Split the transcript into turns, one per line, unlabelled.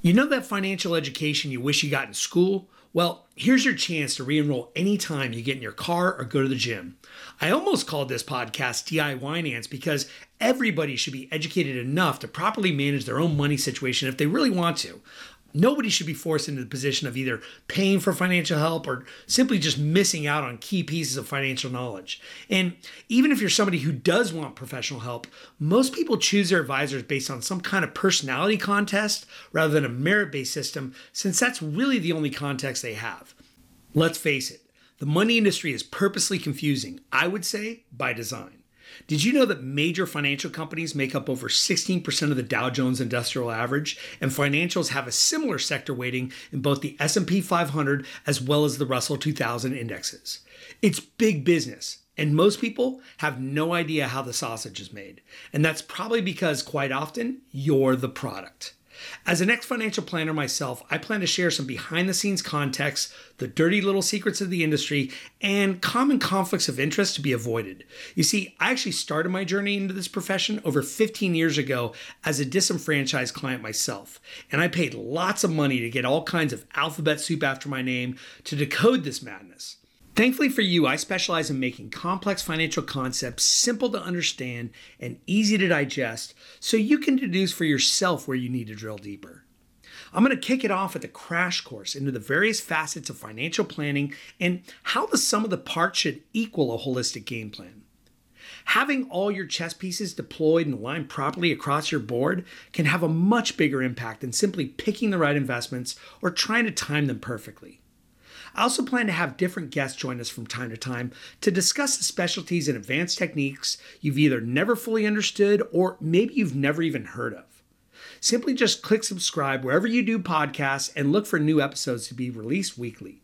You know that financial education you wish you got in school? Well, here's your chance to re enroll anytime you get in your car or go to the gym. I almost called this podcast DIY Nance because everybody should be educated enough to properly manage their own money situation if they really want to. Nobody should be forced into the position of either paying for financial help or simply just missing out on key pieces of financial knowledge. And even if you're somebody who does want professional help, most people choose their advisors based on some kind of personality contest rather than a merit based system, since that's really the only context they have. Let's face it, the money industry is purposely confusing, I would say by design. Did you know that major financial companies make up over 16% of the Dow Jones Industrial Average and financials have a similar sector weighting in both the S&P 500 as well as the Russell 2000 indexes? It's big business. And most people have no idea how the sausage is made. And that's probably because quite often you're the product. As an ex financial planner myself, I plan to share some behind the scenes context, the dirty little secrets of the industry, and common conflicts of interest to be avoided. You see, I actually started my journey into this profession over 15 years ago as a disenfranchised client myself, and I paid lots of money to get all kinds of alphabet soup after my name to decode this madness. Thankfully for you, I specialize in making complex financial concepts simple to understand and easy to digest so you can deduce for yourself where you need to drill deeper. I'm going to kick it off with a crash course into the various facets of financial planning and how the sum of the parts should equal a holistic game plan. Having all your chess pieces deployed and aligned properly across your board can have a much bigger impact than simply picking the right investments or trying to time them perfectly. I also plan to have different guests join us from time to time to discuss the specialties and advanced techniques you've either never fully understood or maybe you've never even heard of. Simply just click subscribe wherever you do podcasts and look for new episodes to be released weekly.